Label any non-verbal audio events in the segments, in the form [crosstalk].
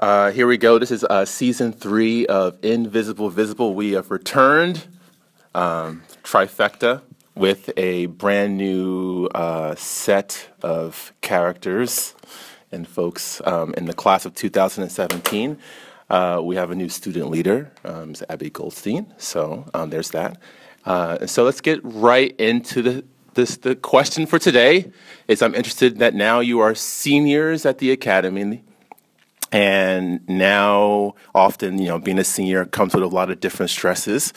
Uh, here we go. This is uh, season three of Invisible Visible. We have returned um, trifecta with a brand new uh, set of characters and folks um, in the class of 2017. Uh, we have a new student leader, um, Abby Goldstein. So um, there's that. Uh, so let's get right into the this the question for today is I'm interested that now you are seniors at the academy and now often you know being a senior comes with a lot of different stresses.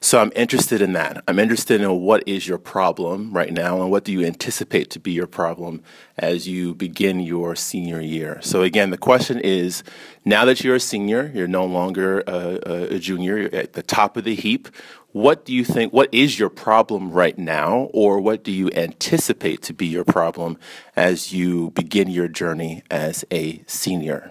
So i'm interested in that. I'm interested in what is your problem right now and what do you anticipate to be your problem as you begin your senior year? So again the question is now that you're a senior you're no longer a, a junior you're at the top of the heap what do you think what is your problem right now or what do you anticipate to be your problem as you begin your journey as a senior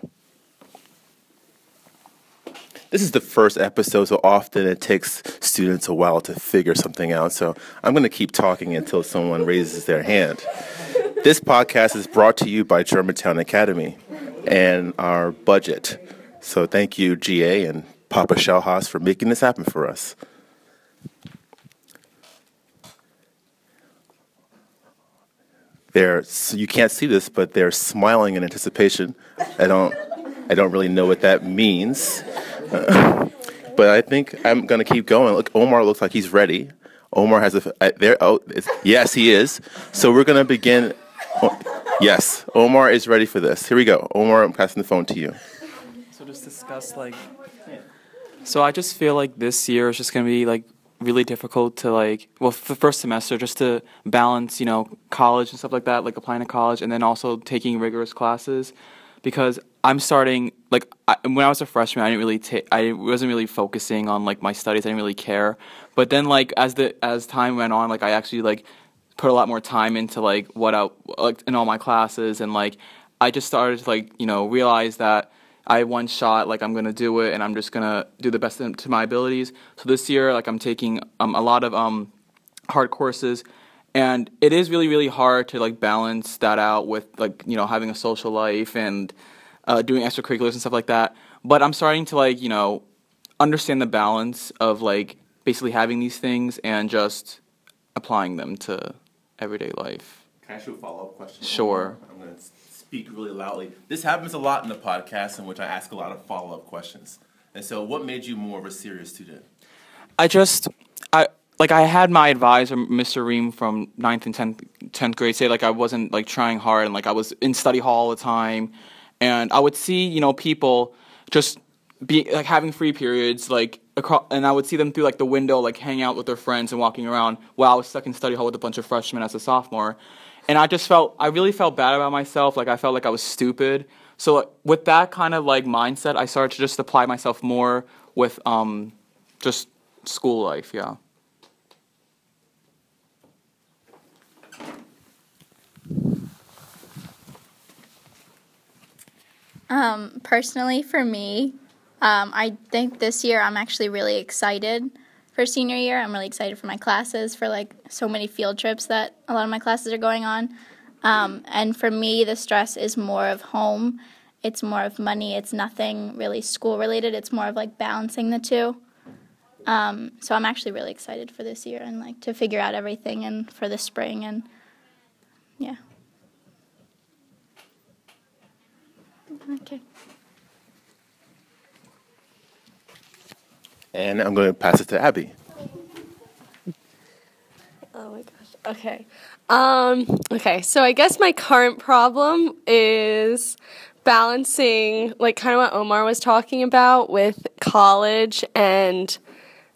this is the first episode, so often it takes students a while to figure something out. So I'm going to keep talking until someone raises their hand. This podcast is brought to you by Germantown Academy and our budget. So thank you, GA and Papa Shalhas, for making this happen for us. They're you can't see this, but they're smiling in anticipation. I don't I don't really know what that means. [laughs] but I think I'm to keep going. Look, Omar looks like he's ready. Omar has a uh, there. Oh, yes, he is. So we're to begin. Oh, yes, Omar is ready for this. Here we go. Omar, I'm passing the phone to you. So just discuss like. So I just feel like this year is just to be like really difficult to like well for the first semester just to balance you know college and stuff like that like applying to college and then also taking rigorous classes because I'm starting like I, when I was a freshman, I didn't really take I wasn't really focusing on like my studies. I didn't really care. But then like as the as time went on, like I actually like put a lot more time into like what I like in all my classes and like I just started to like you know realize that I one shot like I'm gonna do it and I'm just gonna do the best to my abilities. So this year like I'm taking um, a lot of um hard courses and it is really really hard to like balance that out with like you know having a social life and uh, doing extracurriculars and stuff like that. But i'm starting to like you know understand the balance of like basically having these things and just applying them to everyday life. Can i ask you a follow-up question? Sure. I'm going to speak really loudly. This happens a lot in the podcast in which i ask a lot of follow-up questions. And so what made you more of a serious student? I just i like I had my advisor, Mr. Ream, from 9th and 10th, 10th grade say like I wasn't like trying hard and like I was in study hall all the time. And I would see, you know, people just be like having free periods like across, and I would see them through like the window like hanging out with their friends and walking around while I was stuck in study hall with a bunch of freshmen as a sophomore. And I just felt I really felt bad about myself, like I felt like I was stupid. So like, with that kind of like mindset, I started to just apply myself more with um just school life, yeah. Um, personally, for me, um, I think this year I'm actually really excited for senior year. I'm really excited for my classes, for like so many field trips that a lot of my classes are going on. Um, and for me, the stress is more of home. It's more of money. It's nothing really school related. It's more of like balancing the two. Um, so I'm actually really excited for this year and like to figure out everything and for the spring and yeah. Okay. And I'm going to pass it to Abby. Oh my gosh. Okay. Um, okay, so I guess my current problem is balancing, like, kind of what Omar was talking about with college and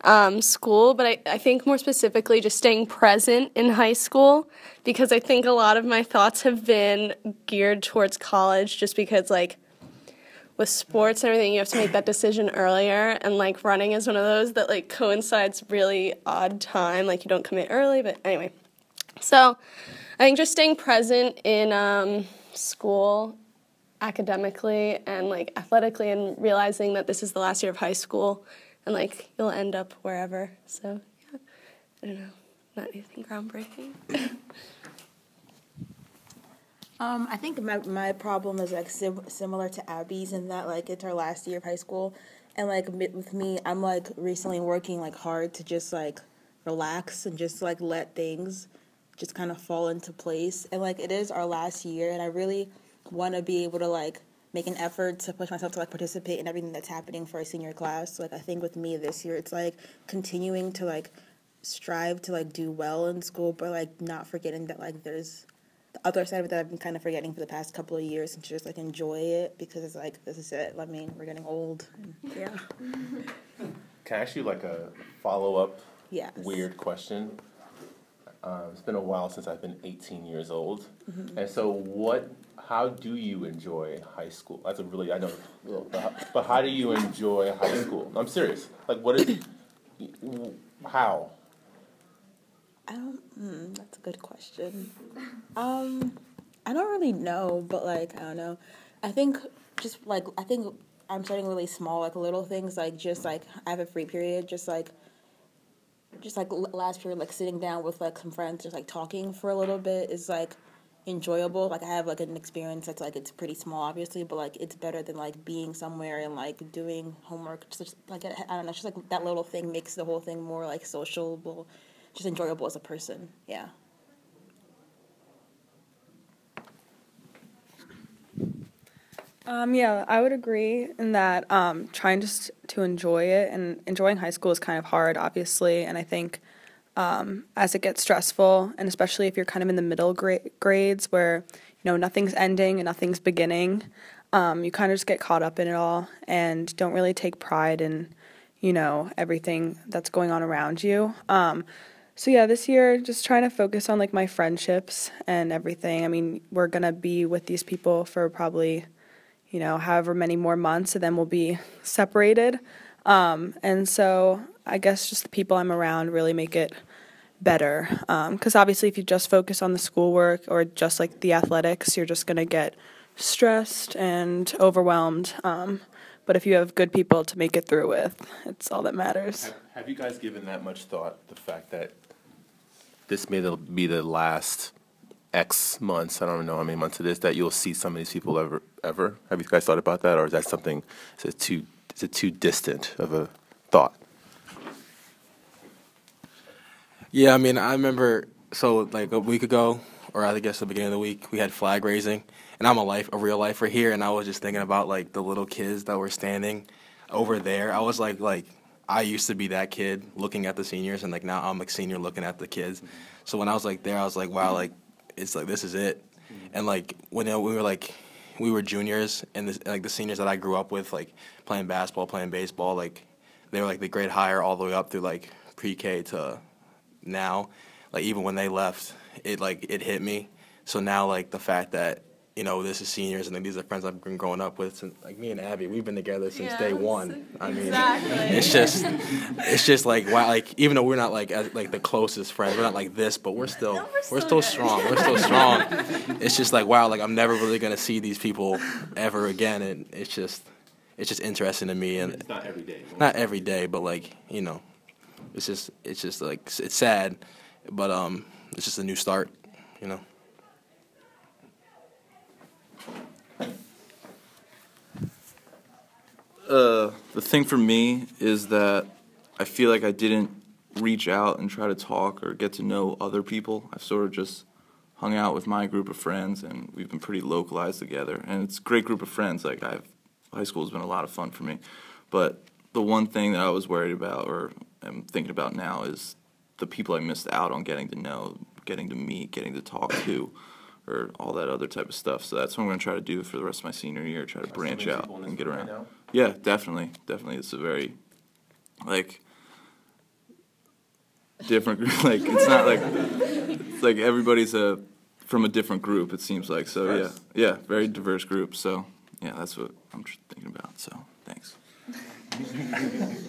um, school, but I, I think more specifically just staying present in high school because I think a lot of my thoughts have been geared towards college just because, like, with sports and everything, you have to make that decision earlier, and like running is one of those that like coincides really odd time, like you don't commit early, but anyway. So, I think just staying present in um, school, academically and like athletically, and realizing that this is the last year of high school and like you'll end up wherever. So yeah, I don't know, not anything groundbreaking. [laughs] Um, I think my my problem is like sim- similar to Abby's in that like it's our last year of high school, and like with me, I'm like recently working like hard to just like relax and just like let things just kind of fall into place. And like it is our last year, and I really want to be able to like make an effort to push myself to like participate in everything that's happening for a senior class. So, like I think with me this year, it's like continuing to like strive to like do well in school, but like not forgetting that like there's the other side of it that I've been kind of forgetting for the past couple of years and to just like enjoy it because it's like this is it. I mean, we're getting old. And, yeah. [laughs] Can I ask you like a follow up Yes. weird question? Um, it's been a while since I've been 18 years old, Mm-hmm. and so what? How do you enjoy high school? That's a really I know, but how, but how do you enjoy high school? I'm serious. Like, what is? How? I don't. Hmm, that's a good question. Um, I don't really know, but like I don't know. I think just like I think I'm starting really small, like little things, like just like I have a free period, just like. Just like last period, like sitting down with like some friends, just like talking for a little bit is like enjoyable. Like I have like an experience that's like it's pretty small, obviously, but like it's better than like being somewhere and like doing homework. Just like I don't know, just like that little thing makes the whole thing more like sociable just enjoyable as a person. Yeah. Um, yeah, I would agree in that um, trying just to enjoy it and enjoying high school is kind of hard, obviously. And I think um, as it gets stressful, and especially if you're kind of in the middle gra- grades where you know nothing's ending and nothing's beginning, um, you kind of just get caught up in it all and don't really take pride in you know everything that's going on around you. Um, so yeah, this year just trying to focus on like my friendships and everything. I mean, we're gonna be with these people for probably you know, however many more months, and then we'll be separated. Um, and so I guess just the people I'm around really make it better. Because obviously, if you just focus on the schoolwork or just like the athletics, you're just going to get stressed and overwhelmed. Um, but if you have good people to make it through with, it's all that matters. Have, have you guys given that much thought? The fact that this may be the last X months. I don't know how many months it is that you'll see some of these people ever. Ever have you guys thought about that, or is that something? Is it too? Is it too distant of a thought? Yeah, I mean, I remember so like a week ago, or I guess the beginning of the week, we had flag raising, and I'm a life, a real lifer here, and I was just thinking about like the little kids that were standing over there. I was like, like I used to be that kid looking at the seniors, and like now I'm a senior looking at the kids. So when I was like there, I was like, wow, like it's like this is it, and like when we were like we were juniors, and like the seniors that I grew up with, like playing basketball, playing baseball, like they were like the grade higher all the way up through like pre-K to now like even when they left it like it hit me. So now like the fact that you know this is seniors and like, these are friends i've been growing up with since like me and abby we've been together since day [laughs] one. I mean it's just it's just like wow like even though we're not like as, like the closest friends we're not like this but we're still we're still strong we're still strong. It's just like wow like i'm never really gonna see these people ever again and it's just it's just interesting to me and It's not every day. not every day, but like you know, it's just it's just like it's sad, but um, it's just a new start, you know. Uh, the thing for me is that I feel like I didn't reach out and try to talk or get to know other people. I've sort of just hung out with my group of friends, and we've been pretty localized together. And it's a great group of friends. Like I've high school has been a lot of fun for me, but the one thing that I was worried about or am thinking about now is the people I missed out on getting to know, getting to meet, getting to talk to. Or all that other type of stuff. So that's what I'm going to try to do for the rest of my senior year. Try to so branch out people in this and get room right around. Yeah, definitely, definitely. It's a very like different group. [laughs] Like it's not like it's like everybody's a from a different group. It seems like so. Diverse. Yeah, yeah, very diverse group. So yeah, that's what I'm thinking about. So thanks. [laughs]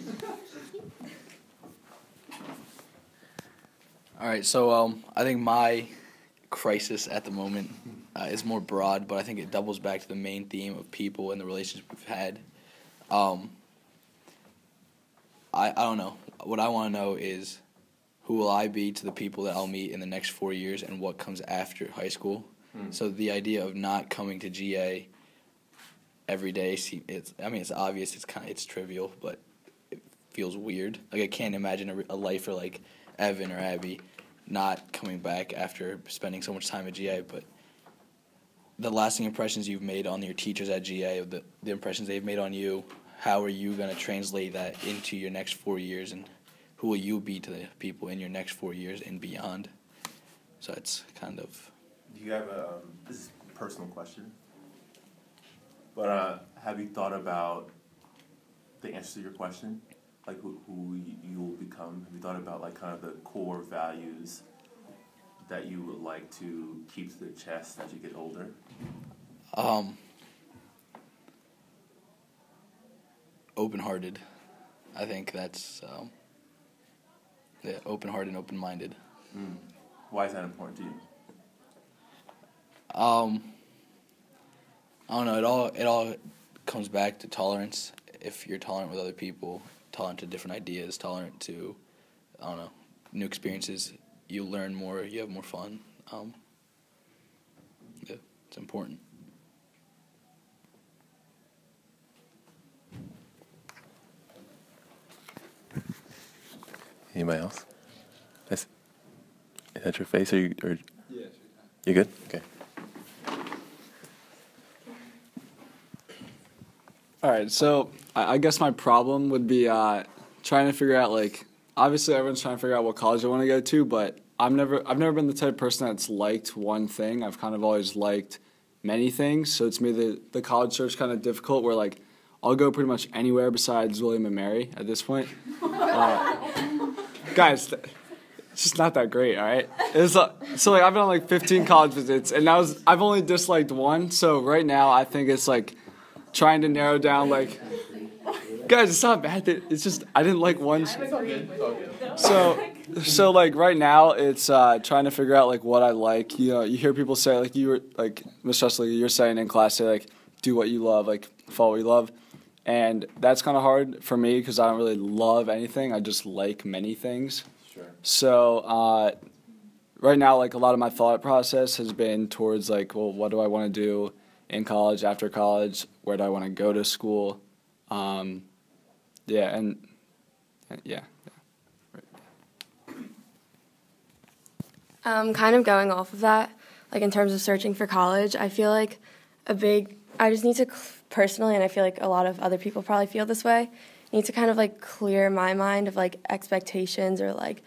All right, so um, I think my crisis at the moment uh, is more broad, but I think it doubles back to the main theme of people and the relationships we've had. Um, I I don't know. What I want to know is who will I be to the people that I'll meet in the next four years, and what comes after high school. So the idea of not coming to GA every day, it's I mean it's obvious, it's kind it's trivial, but it feels weird. Like I can't imagine a, a lifer like Evan or Abby not coming back after spending so much time at GA, but the lasting impressions you've made on your teachers at GA, the, the impressions they've made on you, how are you going to translate that into your next four years, and who will you be to the people in your next four years and beyond? So it's kind of Do you have a, um, this is a personal question, but uh, have you thought about the answer to your question? Like who, who you will become? Have you thought about like kind of the core values that you would like to keep to the chest as you get older? um, open-hearted. I think that's um, yeah, open-hearted and open-minded. Why is that important to you? Um, I don't know. It all it all comes back to tolerance. If you're tolerant with other people, tolerant to different ideas, tolerant to I don't know new experiences, you learn more. You have more fun. Um, yeah, it's important. Anybody else? Is, is that your face? Or you? Or you good? Okay. All right, so I I guess my problem would be uh, trying to figure out like obviously everyone's trying to figure out what college they want to go to, but I've never I've never been the type of person that's liked one thing. I've kind of always liked many things, so it's made the the college search kind of difficult. Where like I'll go pretty much anywhere besides William and Mary at this point. [laughs] Uh, guys, th- it's just not that great. All right, it's uh, so like I've been on like 15 college visits, and that was I've only disliked one. So right now I think it's like trying to narrow down like guys it's not bad. That it's just i didn't like one so so like right now it's uh trying to figure out like what i like. You know you hear people say like you were like miss Chesley, you're saying in class say like do what you love like follow what you love. And that's kind of hard for me because i don't really love anything. I just like many things. Sure. so uh, right now, like a lot of my thought process has been towards like, well, what do I want to do in college, after college? Where do I want to go to school? Um, yeah, and, and yeah. Um, kind of going off of that, like in terms of searching for college, I feel like a big, I just need to personally, and I feel like a lot of other people probably feel this way, need to kind of like clear my mind of like expectations or like,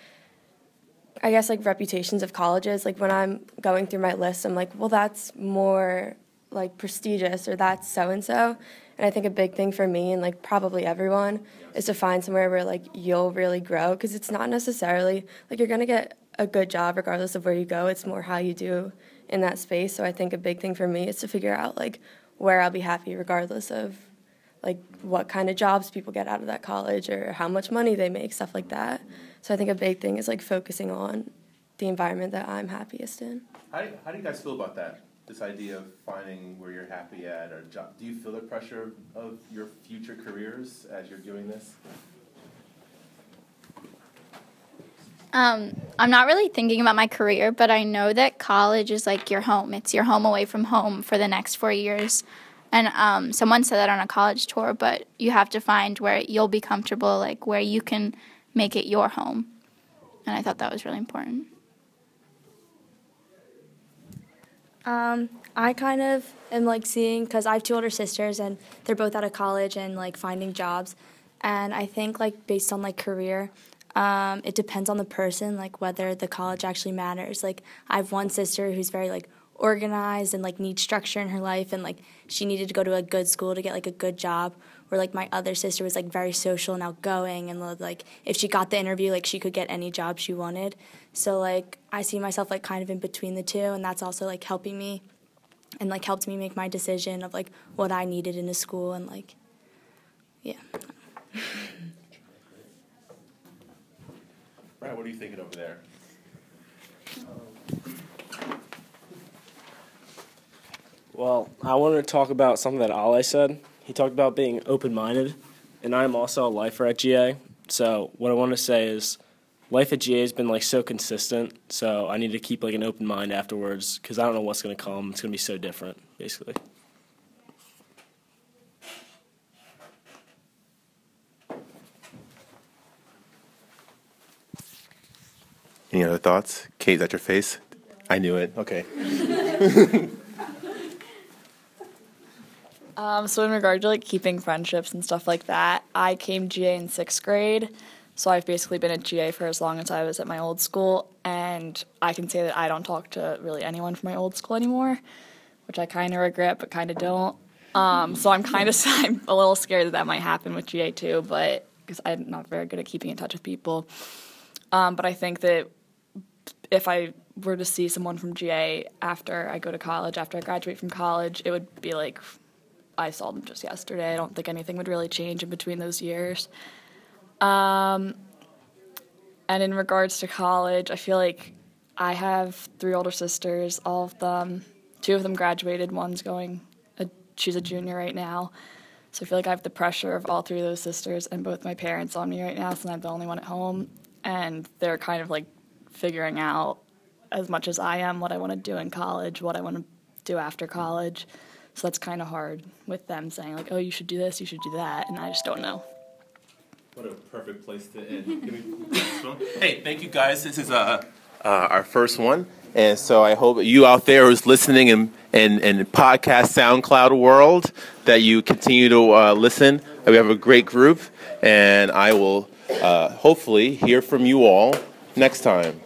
I guess like reputations of colleges. Like when I'm going through my list, I'm like, well, that's more like prestigious or that's so and so. And I think a big thing for me and like probably everyone is to find somewhere where like you'll really grow because it's not necessarily like you're gonna get a good job regardless of where you go. It's more how you do in that space. So I think a big thing for me is to figure out like where I'll be happy regardless of like what kind of jobs people get out of that college or how much money they make, stuff like that. So I think a big thing is like focusing on the environment that I'm happiest in. How do, how do you guys feel about that? This idea of finding where you're happy at, or job. Do you feel the pressure of your future careers as you're doing this? Um, I'm not really thinking about my career, but I know that college is like your home. It's your home away from home for the next four years. And um, someone said that on a college tour, but you have to find where you'll be comfortable, like where you can make it your home. And I thought that was really important. Um, I kind of am like seeing because I have two older sisters and they're both out of college and like finding jobs, and I think like based on like career, um, it depends on the person like whether the college actually matters. Like I have one sister who's very like organized and like needs structure in her life and like she needed to go to a good school to get like a good job. Where like my other sister was like very social and outgoing and like if she got the interview like she could get any job she wanted. So like I see myself like kind of in between the two and that's also like helping me and like helped me make my decision of like what I needed in a school and like yeah. Brad, what are you thinking over there? Well, I wanted to talk about something that Ale said. He talked about being open minded, and I'm also a lifer at GA. So, what I want to say is life at GA has been like so consistent. So I need to keep like an open mind afterwards because I don't know what's going to come. It's going to be so different, basically. Any other thoughts? Kate, is that your face? I knew it. Okay. [laughs] Um, so in regard to like keeping friendships and stuff like that, I came GA in sixth grade. So I've basically been at GA for as long as I was at my old school, and I can say that I don't talk to really anyone from my old school anymore, which I kind of regret, but kind of don't. Um, so I'm kind [laughs] of I'm a little scared that that might happen with GA too, but because I'm not very good at keeping in touch with people. Um, but I think that if I were to see someone from GA after I go to college, after I graduate from college, it would be like I saw them just yesterday. I don't think anything would really change in between those years. Um, and in regards to college, I feel like I have three older sisters. All of them, two of them graduated. One's going, a, she's a junior right now. So I feel like I have the pressure of all three of those sisters and both my parents on me right now, since I'm the only one at home. And they're kind of like figuring out as much as I am what I want to do in college, what I want to do after college. So that's kind of hard with them saying like, "Oh, you should do this, you should do that," and I just don't know. What a perfect place to end. hey, thank you guys. This is uh, uh, our first one. And so I hope you out there who's listening in, in, in podcast SoundCloud world that you continue to uh, listen. We have a great group, and I will uh, hopefully hear from you all next time.